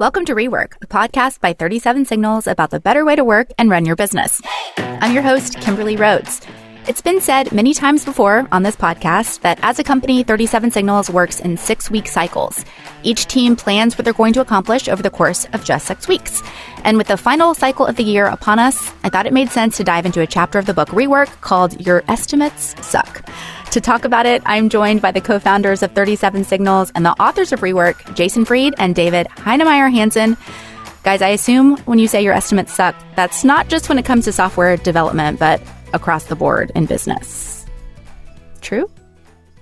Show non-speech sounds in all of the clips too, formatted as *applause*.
Welcome to Rework, a podcast by 37 Signals about the better way to work and run your business. I'm your host, Kimberly Rhodes. It's been said many times before on this podcast that as a company, 37 Signals works in six week cycles. Each team plans what they're going to accomplish over the course of just six weeks. And with the final cycle of the year upon us, I thought it made sense to dive into a chapter of the book Rework called Your Estimates Suck. To talk about it, I'm joined by the co founders of 37 Signals and the authors of Rework, Jason Fried and David Heinemeier Hansson. Guys, I assume when you say your estimates suck, that's not just when it comes to software development, but across the board in business. True?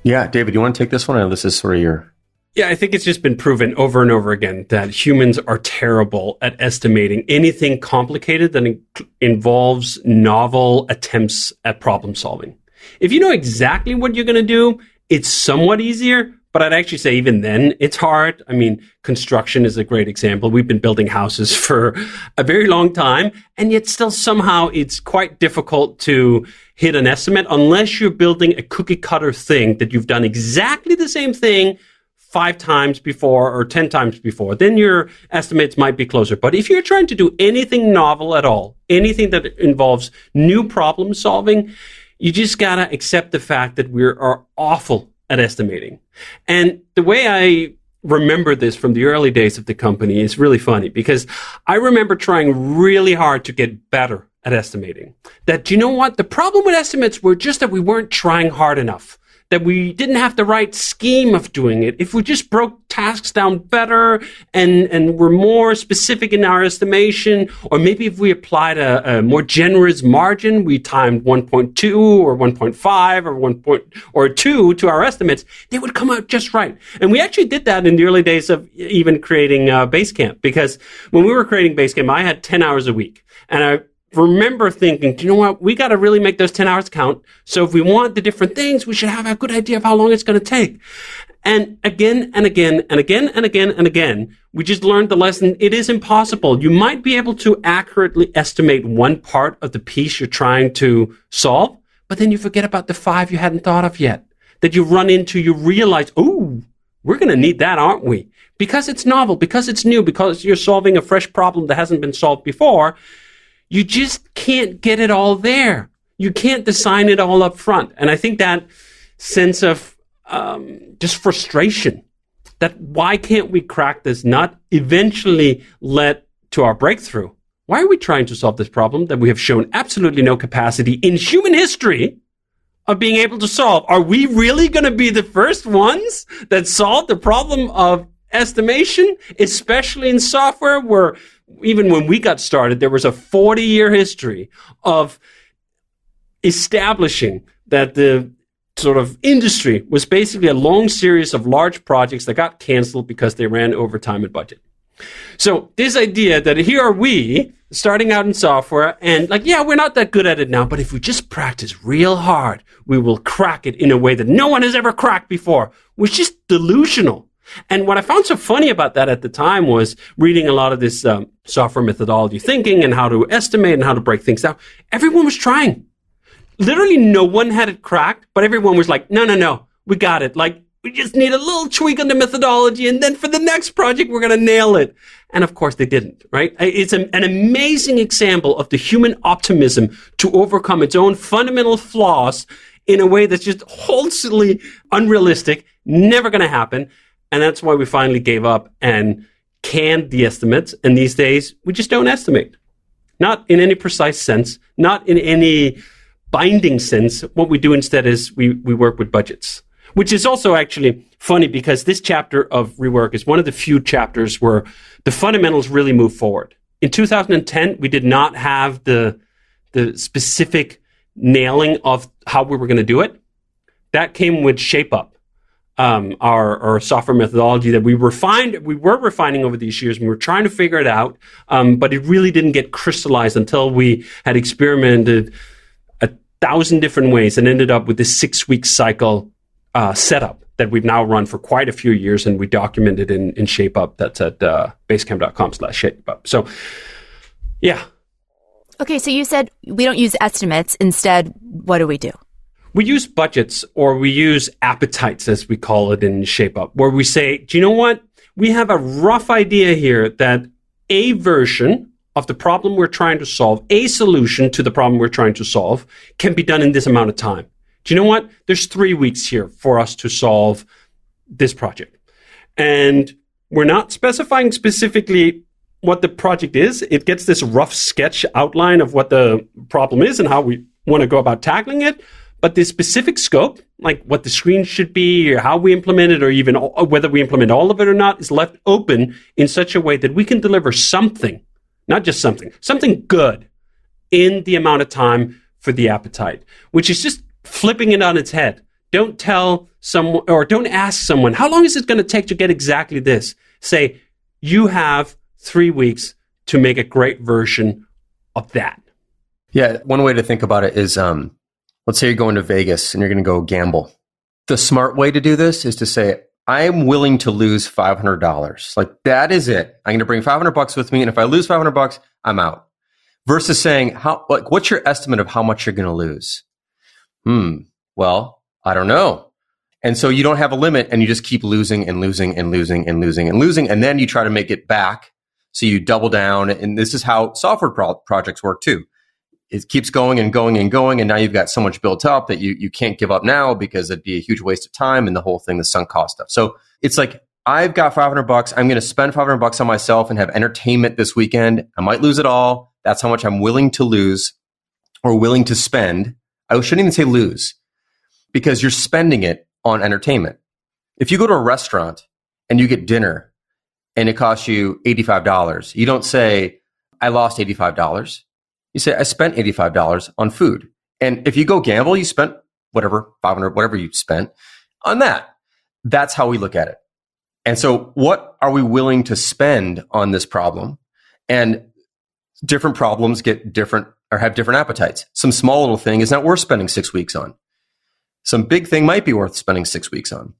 Yeah, David, you want to take this one? Or this is sort of your. Yeah, I think it's just been proven over and over again that humans are terrible at estimating anything complicated that in- involves novel attempts at problem solving. If you know exactly what you're going to do, it's somewhat easier. But I'd actually say even then, it's hard. I mean, construction is a great example. We've been building houses *laughs* for a very long time, and yet still somehow it's quite difficult to hit an estimate unless you're building a cookie cutter thing that you've done exactly the same thing five times before or 10 times before, then your estimates might be closer. But if you're trying to do anything novel at all, anything that involves new problem solving, you just gotta accept the fact that we are awful at estimating. And the way I remember this from the early days of the company is really funny because I remember trying really hard to get better at estimating. That, you know what? The problem with estimates were just that we weren't trying hard enough that we didn't have the right scheme of doing it. If we just broke tasks down better and, and were more specific in our estimation, or maybe if we applied a, a more generous margin, we timed 1.2 or 1.5 or 1 point, or 2 to our estimates, they would come out just right. And we actually did that in the early days of even creating uh, Basecamp because when we were creating Basecamp, I had 10 hours a week. And I remember thinking, do you know what? We got to really make those 10 hours count. So if we want the different things, we should have a good idea of how long it's going to take. And again and again and again and again and again, we just learned the lesson. It is impossible. You might be able to accurately estimate one part of the piece you're trying to solve, but then you forget about the five you hadn't thought of yet that you run into. You realize, oh, we're going to need that, aren't we? Because it's novel, because it's new, because you're solving a fresh problem that hasn't been solved before you just can't get it all there. You can't design it all up front. And I think that sense of um, just frustration that why can't we crack this nut eventually led to our breakthrough. Why are we trying to solve this problem that we have shown absolutely no capacity in human history of being able to solve? Are we really going to be the first ones that solve the problem of estimation, especially in software where even when we got started, there was a 40 year history of establishing that the sort of industry was basically a long series of large projects that got canceled because they ran over time and budget. So this idea that here are we starting out in software and like, yeah, we're not that good at it now, but if we just practice real hard, we will crack it in a way that no one has ever cracked before was just delusional. And what I found so funny about that at the time was reading a lot of this um, software methodology thinking and how to estimate and how to break things down. Everyone was trying. Literally no one had it cracked, but everyone was like, no, no, no, we got it. Like, we just need a little tweak on the methodology. And then for the next project, we're going to nail it. And of course they didn't, right? It's an, an amazing example of the human optimism to overcome its own fundamental flaws in a way that's just wholesomely unrealistic, never going to happen. And that's why we finally gave up and canned the estimates. And these days, we just don't estimate. Not in any precise sense, not in any binding sense. What we do instead is we, we work with budgets, which is also actually funny because this chapter of rework is one of the few chapters where the fundamentals really move forward. In 2010, we did not have the, the specific nailing of how we were going to do it. That came with Shape Up um, our, our software methodology that we refined, we were refining over these years and we were trying to figure it out. Um, but it really didn't get crystallized until we had experimented a thousand different ways and ended up with this six week cycle, uh, setup that we've now run for quite a few years and we documented in, in ShapeUp. That's at, uh, basecamp.com slash ShapeUp. So, yeah. Okay. So you said we don't use estimates. Instead, what do we do? We use budgets or we use appetites, as we call it in Shape Up, where we say, do you know what? we have a rough idea here that a version of the problem we're trying to solve, a solution to the problem we're trying to solve, can be done in this amount of time. Do you know what? There's three weeks here for us to solve this project. And we're not specifying specifically what the project is. It gets this rough sketch outline of what the problem is and how we want to go about tackling it. But the specific scope, like what the screen should be, or how we implement it, or even whether we implement all of it or not, is left open in such a way that we can deliver something, not just something, something good in the amount of time for the appetite, which is just flipping it on its head. Don't tell someone or don't ask someone, how long is it going to take to get exactly this? Say, you have three weeks to make a great version of that. Yeah, one way to think about it is um, let's say you're going to Vegas and you're going to go gamble. The smart way to do this is to say, I'm willing to lose $500. Like that is it. I'm going to bring 500 bucks with me. And if I lose 500 bucks, I'm out versus saying, how, like, what's your estimate of how much you're going to lose? Hmm. Well, I don't know. And so you don't have a limit and you just keep losing and losing and losing and losing and losing. And then you try to make it back. So you double down. And this is how software pro- projects work too it keeps going and going and going. And now you've got so much built up that you, you can't give up now because it'd be a huge waste of time and the whole thing, the sunk cost stuff. So it's like, I've got 500 bucks. I'm going to spend 500 bucks on myself and have entertainment this weekend. I might lose it all. That's how much I'm willing to lose or willing to spend. I shouldn't even say lose because you're spending it on entertainment. If you go to a restaurant and you get dinner and it costs you $85, you don't say, I lost $85 you say, I spent $85 on food. And if you go gamble, you spent whatever, 500, whatever you spent on that. That's how we look at it. And so what are we willing to spend on this problem? And different problems get different or have different appetites. Some small little thing is not worth spending six weeks on. Some big thing might be worth spending six weeks on.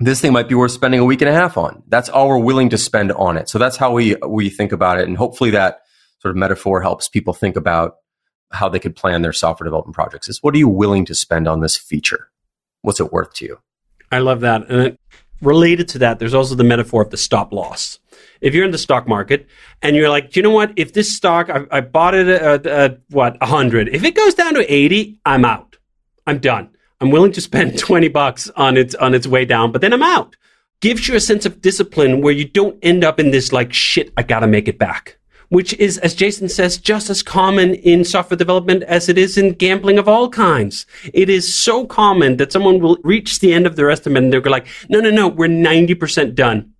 This thing might be worth spending a week and a half on. That's all we're willing to spend on it. So that's how we, we think about it. And hopefully that sort of metaphor helps people think about how they could plan their software development projects is what are you willing to spend on this feature? What's it worth to you? I love that. And it, related to that, there's also the metaphor of the stop loss. If you're in the stock market and you're like, you know what? If this stock, I, I bought it at, at what, 100. If it goes down to 80, I'm out. I'm done. I'm willing to spend *laughs* 20 bucks on its, on its way down, but then I'm out. Gives you a sense of discipline where you don't end up in this like, shit, I gotta make it back which is, as Jason says, just as common in software development as it is in gambling of all kinds. It is so common that someone will reach the end of their estimate and they'll go like, no, no, no, we're 90% done.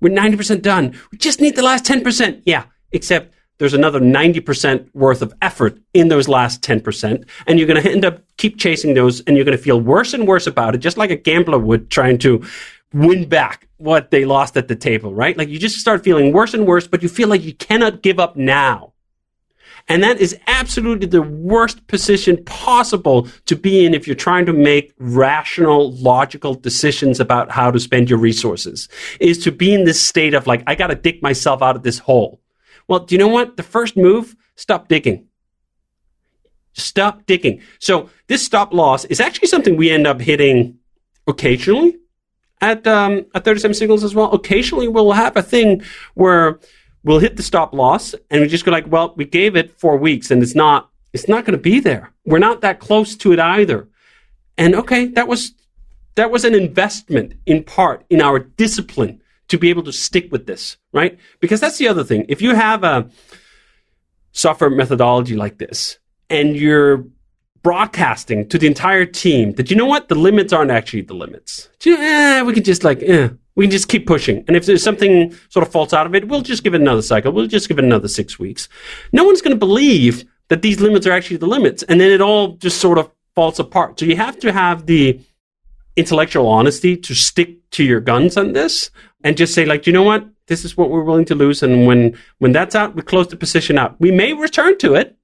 We're 90% done. We just need the last 10%. Yeah, except there's another 90% worth of effort in those last 10%. And you're going to end up keep chasing those and you're going to feel worse and worse about it, just like a gambler would trying to win back what they lost at the table, right? Like you just start feeling worse and worse, but you feel like you cannot give up now. And that is absolutely the worst position possible to be in if you're trying to make rational, logical decisions about how to spend your resources, is to be in this state of like, I got to dig myself out of this hole. Well, do you know what? The first move, stop digging. Stop digging. So this stop loss is actually something we end up hitting occasionally at um, at 37 signals as well. Occasionally, we'll have a thing where we'll hit the stop loss, and we just go like, "Well, we gave it four weeks, and it's not it's not going to be there. We're not that close to it either." And okay, that was that was an investment in part in our discipline to be able to stick with this, right? Because that's the other thing. If you have a software methodology like this, and you're broadcasting to the entire team that you know what the limits aren't actually the limits. Eh, we can just like eh, we can just keep pushing, and if there's something sort of falls out of it, we'll just give it another cycle. We'll just give it another six weeks. No one's going to believe that these limits are actually the limits, and then it all just sort of falls apart. So you have to have the intellectual honesty to stick to your guns on this and just say like, you know what, this is what we're willing to lose, and when when that's out, we close the position out. We may return to it,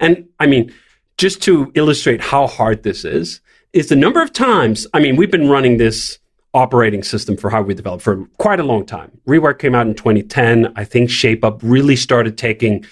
and I mean just to illustrate how hard this is, is the number of times, I mean, we've been running this operating system for how we develop for quite a long time. Rework came out in 2010. I think ShapeUp really started taking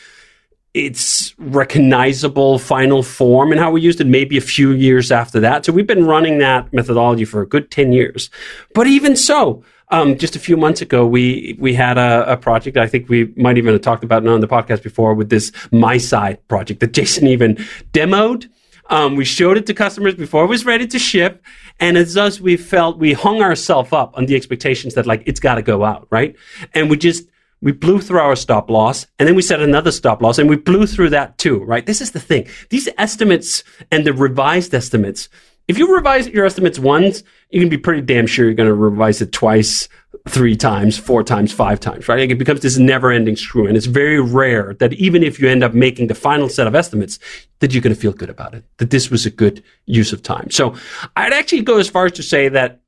its recognizable final form and how we used it maybe a few years after that. So we've been running that methodology for a good 10 years. But even so, um, just a few months ago, we we had a, a, project. I think we might even have talked about it on the podcast before with this MySide project that Jason even demoed. Um, we showed it to customers before it was ready to ship, and as us, we felt we hung ourselves up on the expectations that like it's got to go out, right? And we just we blew through our stop loss and then we set another stop loss and we blew through that too, right? This is the thing. These estimates and the revised estimates, if you revise your estimates once, you can be pretty damn sure you're going to revise it twice, three times, four times, five times, right? Like it becomes this never ending screw. And it's very rare that even if you end up making the final set of estimates, that you're going to feel good about it, that this was a good use of time. So I'd actually go as far as to say that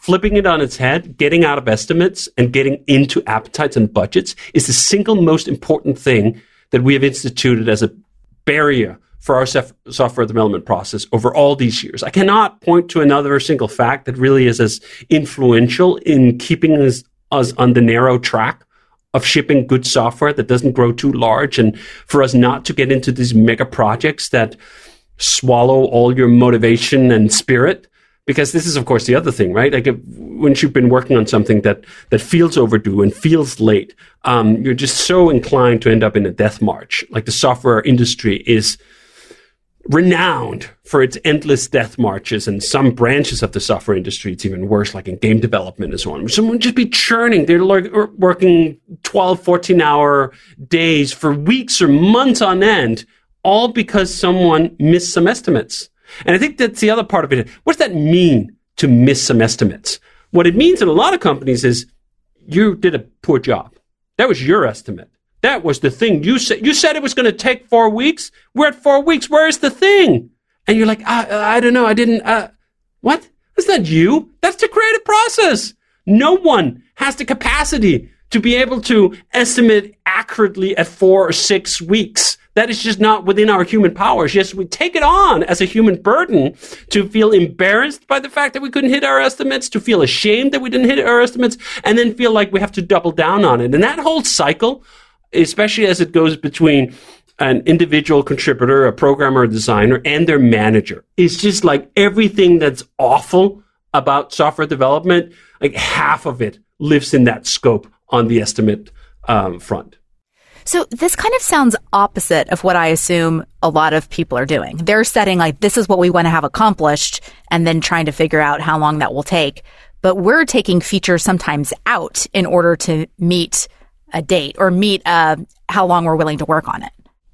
flipping it on its head, getting out of estimates and getting into appetites and budgets is the single most important thing that we have instituted as a barrier for our software development process over all these years. I cannot point to another single fact that really is as influential in keeping us, us on the narrow track of shipping good software that doesn't grow too large and for us not to get into these mega projects that swallow all your motivation and spirit. Because this is of course the other thing right? Like if, once you've been working on something that that feels overdue and feels late um, you're just so inclined to end up in a death march. Like the software industry is renowned for its endless death marches and some branches of the software industry it's even worse like in game development and so on someone just be churning they're like er, working 12 14 hour days for weeks or months on end all because someone missed some estimates and I think that's the other part of it. What does that mean to miss some estimates? What it means in a lot of companies is you did a poor job. That was your estimate. That was the thing you said. You said it was going to take four weeks. We're at four weeks. Where's the thing? And you're like, I, I don't know. I didn't. Uh, what? That's not you. That's the creative process. No one has the capacity to be able to estimate accurately at four or six weeks. That is just not within our human powers. Yes, we take it on as a human burden to feel embarrassed by the fact that we couldn't hit our estimates, to feel ashamed that we didn't hit our estimates, and then feel like we have to double down on it. And that whole cycle, especially as it goes between an individual contributor, a programmer, a designer, and their manager, It's just like everything that's awful about software development, like half of it lives in that scope on the estimate um, front. So this kind of sounds opposite of what I assume a lot of people are doing. They're setting like, this is what we want to have accomplished and then trying to figure out how long that will take. But we're taking features sometimes out in order to meet a date or meet uh, how long we're willing to work on it.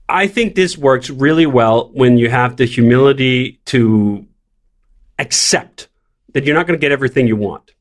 I think this works really well when you have the humility to accept that you're not going to get everything you want.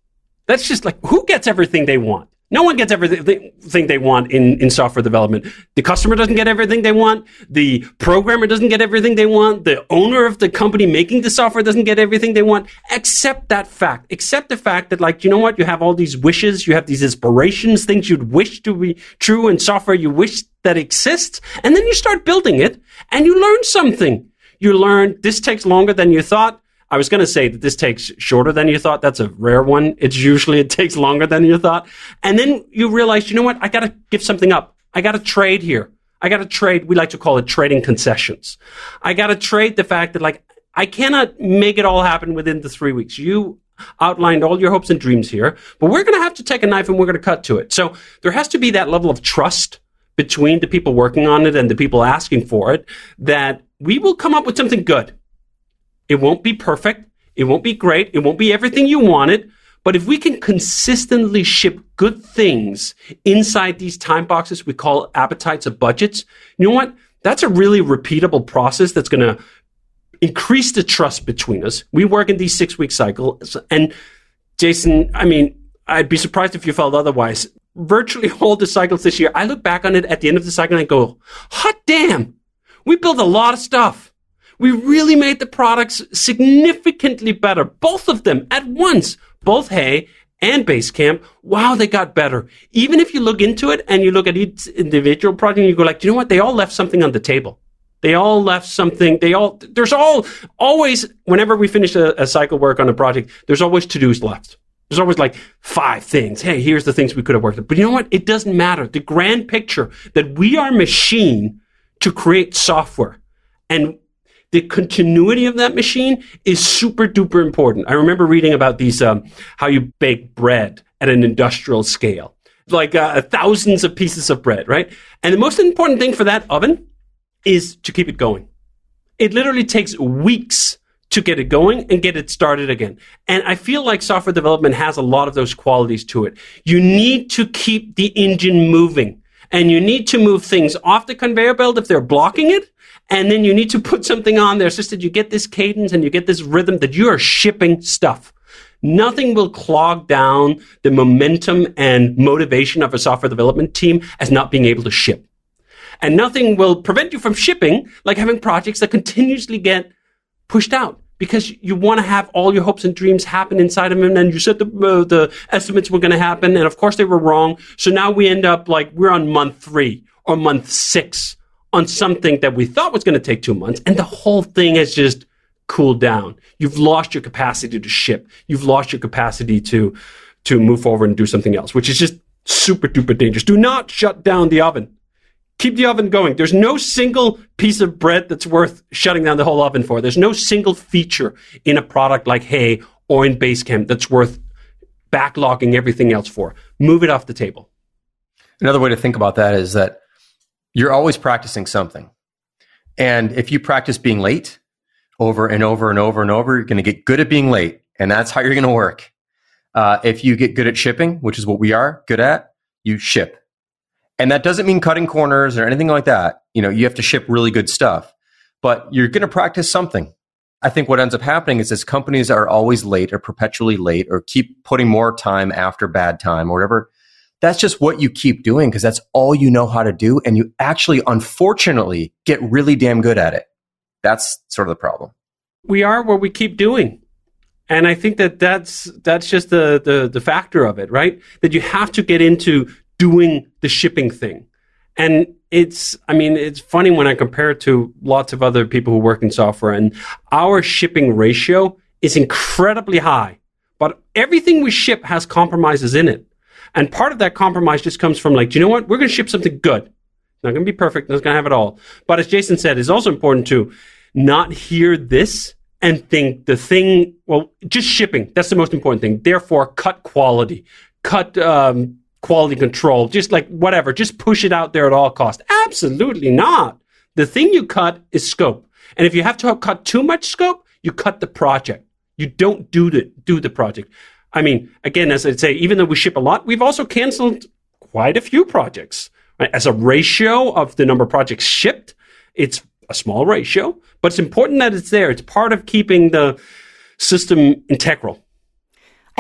That's just like who gets everything they want? No one gets everything they want in, in software development. The customer doesn't get everything they want. The programmer doesn't get everything they want. The owner of the company making the software doesn't get everything they want. Accept that fact. Accept the fact that, like, you know what? You have all these wishes. You have these inspirations, things you'd wish to be true in software you wish that exists. And then you start building it and you learn something. You learn this takes longer than you thought. I was going to say that this takes shorter than you thought. That's a rare one. It's usually it takes longer than you thought. And then you realize, you know what? I got to give something up. I got to trade here. I got to trade. We like to call it trading concessions. I got to trade the fact that like I cannot make it all happen within the three weeks. You outlined all your hopes and dreams here, but we're going to have to take a knife and we're going to cut to it. So there has to be that level of trust between the people working on it and the people asking for it that we will come up with something good. It won't be perfect. It won't be great. It won't be everything you wanted. But if we can consistently ship good things inside these time boxes we call appetites of budgets, you know what? That's a really repeatable process that's going to increase the trust between us. We work in these six week cycles. And Jason, I mean, I'd be surprised if you felt otherwise. Virtually all the cycles this year, I look back on it at the end of the cycle and I go, hot damn, we built a lot of stuff we really made the products significantly better. Both of them at once. Both Hey and Basecamp. Wow, they got better. Even if you look into it and you look at each individual project, you go like, you know what? They all left something on the table. They all left something. They all, there's all, always, whenever we finish a, a cycle work on a project, there's always to-dos left. There's always like five things. Hey, here's the things we could have worked on. But you know what? It doesn't matter. The grand picture that we are machine to create software and the continuity of that machine is super duper important. I remember reading about these, um, how you bake bread at an industrial scale, like uh, thousands of pieces of bread, right? And the most important thing for that oven is to keep it going. It literally takes weeks to get it going and get it started again. And I feel like software development has a lot of those qualities to it. You need to keep the engine moving and you need to move things off the conveyor belt if they're blocking it. And then you need to put something on there so that you get this cadence and you get this rhythm that you are shipping stuff. Nothing will clog down the momentum and motivation of a software development team as not being able to ship. And nothing will prevent you from shipping like having projects that continuously get pushed out because you want to have all your hopes and dreams happen inside of them. And you said the, uh, the estimates were going to happen. And of course they were wrong. So now we end up like we're on month three or month six on something that we thought was going to take two months. And the whole thing has just cooled down. You've lost your capacity to ship. You've lost your capacity to, to move forward and do something else, which is just super duper dangerous. Do not shut down the oven keep the oven going. There's no single piece of bread that's worth shutting down the whole oven for. There's no single feature in a product like Hey or in Basecamp that's worth backlogging everything else for. Move it off the table. Another way to think about that is that you're always practicing something. And if you practice being late over and over and over and over, you're going to get good at being late. And that's how you're going to work. Uh, if you get good at shipping, which is what we are good at, you ship. And that doesn't mean cutting corners or anything like that. You know, you have to ship really good stuff, but you're going to practice something. I think what ends up happening is as companies are always late or perpetually late or keep putting more time after bad time or whatever, that's just what you keep doing because that's all you know how to do. And you actually, unfortunately, get really damn good at it. That's sort of the problem. We are what we keep doing. And I think that that's that's just the, the the factor of it, right? That you have to get into doing the shipping thing. And it's, I mean, it's funny when I compare it to lots of other people who work in software and our shipping ratio is incredibly high, but everything we ship has compromises in it. And part of that compromise just comes from like, do you know what? We're going to ship something good. It's Not going to be perfect. Not going to have it all. But as Jason said, it's also important to not hear this and think the thing, well, just shipping. That's the most important thing. Therefore, cut quality, cut um, quality control, just like whatever, just push it out there at all costs. Absolutely not. The thing you cut is scope. And if you have to cut too much scope, you cut the project. You don't do the, do the project. I mean, again, as I say, even though we ship a lot, we've also canceled quite a few projects. Right? As a ratio of the number of projects shipped, it's a small ratio, but it's important that it's there. It's part of keeping the system integral.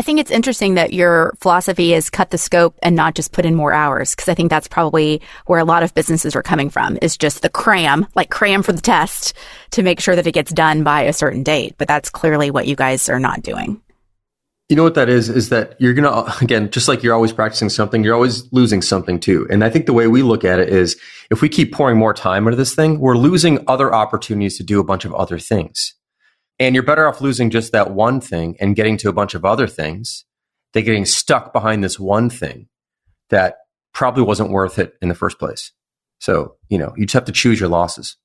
I think it's interesting that your philosophy is cut the scope and not just put in more hours because I think that's probably where a lot of businesses are coming from is just the cram, like cram for the test to make sure that it gets done by a certain date. But that's clearly what you guys are not doing. You know what that is? Is that you're going to, again, just like you're always practicing something, you're always losing something too. And I think the way we look at it is if we keep pouring more time into this thing, we're losing other opportunities to do a bunch of other things. And you're better off losing just that one thing and getting to a bunch of other things than getting stuck behind this one thing that probably wasn't worth it in the first place. So, you know, you just have to choose your losses.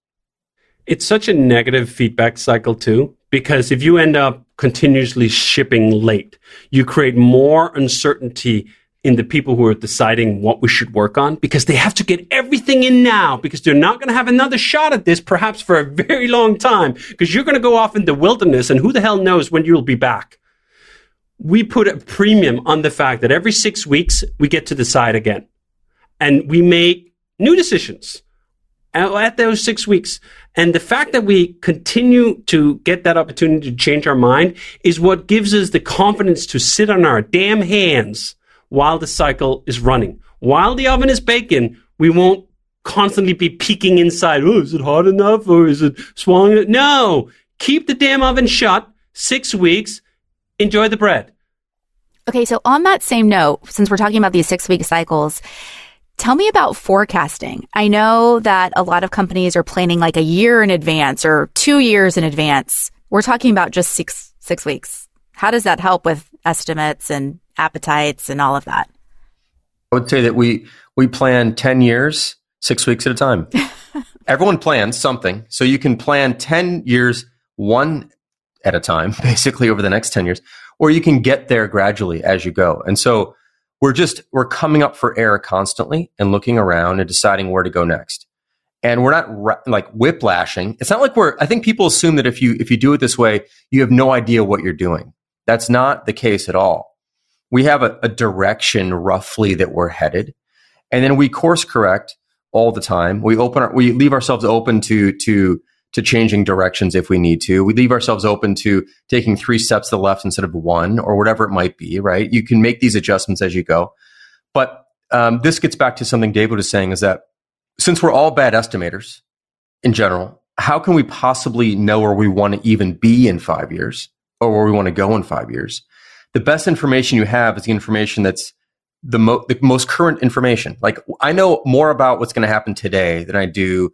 It's such a negative feedback cycle too, because if you end up continuously shipping late, you create more uncertainty in the people who are deciding what we should work on because they have to get everything in now because they're not going to have another shot at this perhaps for a very long time because you're going to go off in the wilderness and who the hell knows when you'll be back. We put a premium on the fact that every six weeks we get to decide again and we make new decisions uh, at those six weeks. And the fact that we continue to get that opportunity to change our mind is what gives us the confidence to sit on our damn hands while the cycle is running. While the oven is baking, we won't constantly be peeking inside. Oh, is it hot enough or is it swallowing No, keep the damn oven shut. Six weeks. Enjoy the bread. Okay, so on that same note, since we're talking about these six week cycles, tell me about forecasting. I know that a lot of companies are planning like a year in advance or two years in advance. We're talking about just six six weeks. How does that help with estimates and appetites and all of that? I would say that we we plan 10 years, 6 weeks at a time. *laughs* Everyone plans something. So you can plan 10 years one at a time, *laughs* basically over the next 10 years, or you can get there gradually as you go. And so we're just, we're coming up for air constantly and looking around and deciding where to go next. And we're not ra- like whiplashing. It's not like we're, I think people assume that if you, if you do it this way, you have no idea what you're doing. That's not the case at all. We have a, a direction roughly that we're headed. And then we course correct all the time. We open, our, we leave ourselves open to, to, to changing directions if we need to. We leave ourselves open to taking three steps to the left instead of one or whatever it might be, right? You can make these adjustments as you go. But um, this gets back to something David was saying is that since we're all bad estimators in general, how can we possibly know where we want to even be in five years or where we want to go in five years? The best information you have is the information that's the, mo- the most current information. Like I know more about what's going to happen today than I do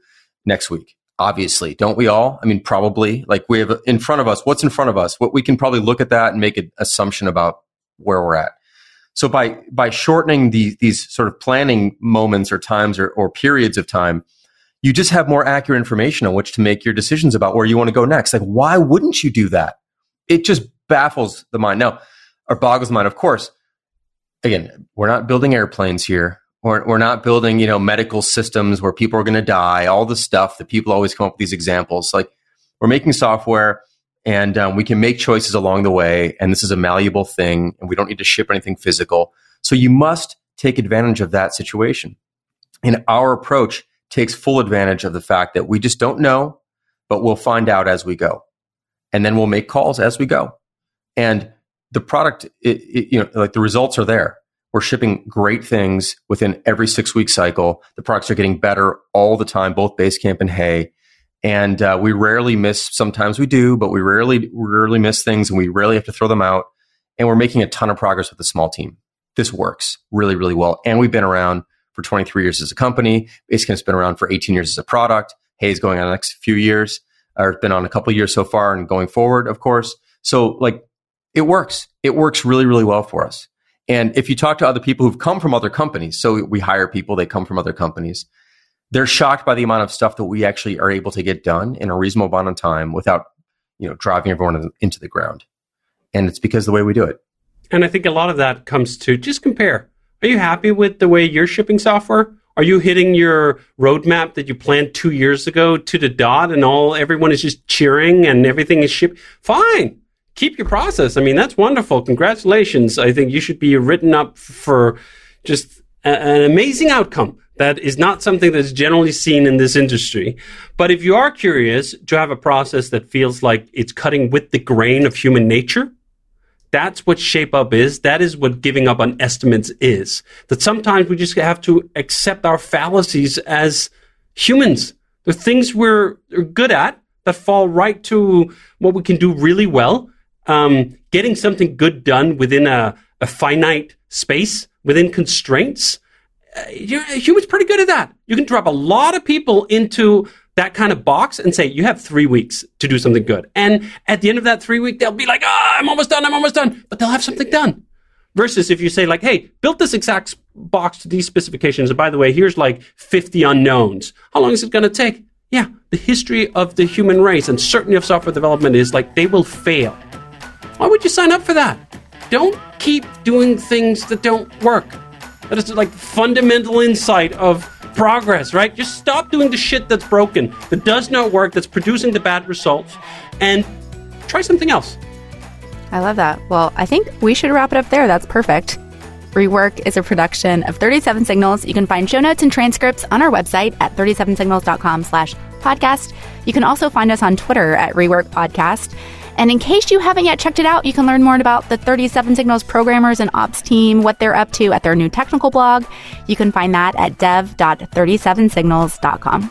next week. Obviously, don't we all? I mean, probably. Like we have in front of us, what's in front of us? What we can probably look at that and make an assumption about where we're at. So by by shortening the, these sort of planning moments or times or, or periods of time, you just have more accurate information on which to make your decisions about where you want to go next. Like, why wouldn't you do that? It just baffles the mind. Now, or boggles the mind, of course. Again, we're not building airplanes here. We're, we're not building, you know, medical systems where people are going to die, all the stuff that people always come up with these examples. Like, we're making software and um, we can make choices along the way. And this is a malleable thing, and we don't need to ship anything physical. So you must take advantage of that situation. And our approach takes full advantage of the fact that we just don't know, but we'll find out as we go. And then we'll make calls as we go. And the product, it, it, you know, like the results are there. We're shipping great things within every six week cycle. The products are getting better all the time, both Basecamp and Hey. and uh, we rarely miss. Sometimes we do, but we rarely rarely miss things, and we rarely have to throw them out. And we're making a ton of progress with a small team. This works really, really well, and we've been around for 23 years as a company. Basecamp's been around for 18 years as a product. Hey's going on the next few years, or been on a couple years so far, and going forward, of course. So, like, it works. It works really, really well for us. And if you talk to other people who've come from other companies, so we hire people, they come from other companies they're shocked by the amount of stuff that we actually are able to get done in a reasonable amount of time without, you know, driving everyone into the ground. And it's because the way we do it. And I think a lot of that comes to just compare. Are you happy with the way you're shipping software? Are you hitting your roadmap that you planned two years ago to the dot and all everyone is just cheering and everything is shipped? Fine. Keep your process. I mean, that's wonderful. Congratulations. I think you should be written up for just a, an amazing outcome. That is not something that's generally seen in this industry. But if you are curious to have a process that feels like it's cutting with the grain of human nature, that's what shape up is. That is what giving up on estimates is. That sometimes we just have to accept our fallacies as humans. The things we're good at that fall right to what we can do really well. Um, getting something good done within a, a finite space, within constraints uh, humans pretty good at that. You can drop a lot of people into that kind of box and say, you have three weeks to do something good. And at the end of that three week, they'll be like, oh, I'm almost done. I'm almost done. But they'll have something done. Versus if you say like, hey, build this exact box to these specifications. And by the way, here's like 50 unknowns. How long is it going to take? Yeah. The history of the human race and certainty of software development is like they will fail. Why would you sign up for that? Don't keep doing things that don't work. That is like fundamental insight of progress, right? Just stop doing the shit that's broken, that does not work, that's producing the bad results, and try something else. I love that. Well, I think we should wrap it up there. That's perfect. Rework is a production of 37 Signals. You can find show notes and transcripts on our website at 37signals.com slash podcast. You can also find us on Twitter at Rework Podcast. And in case you haven't yet checked it out, you can learn more about the 37 Signals programmers and ops team, what they're up to at their new technical blog. You can find that at dev.37signals.com.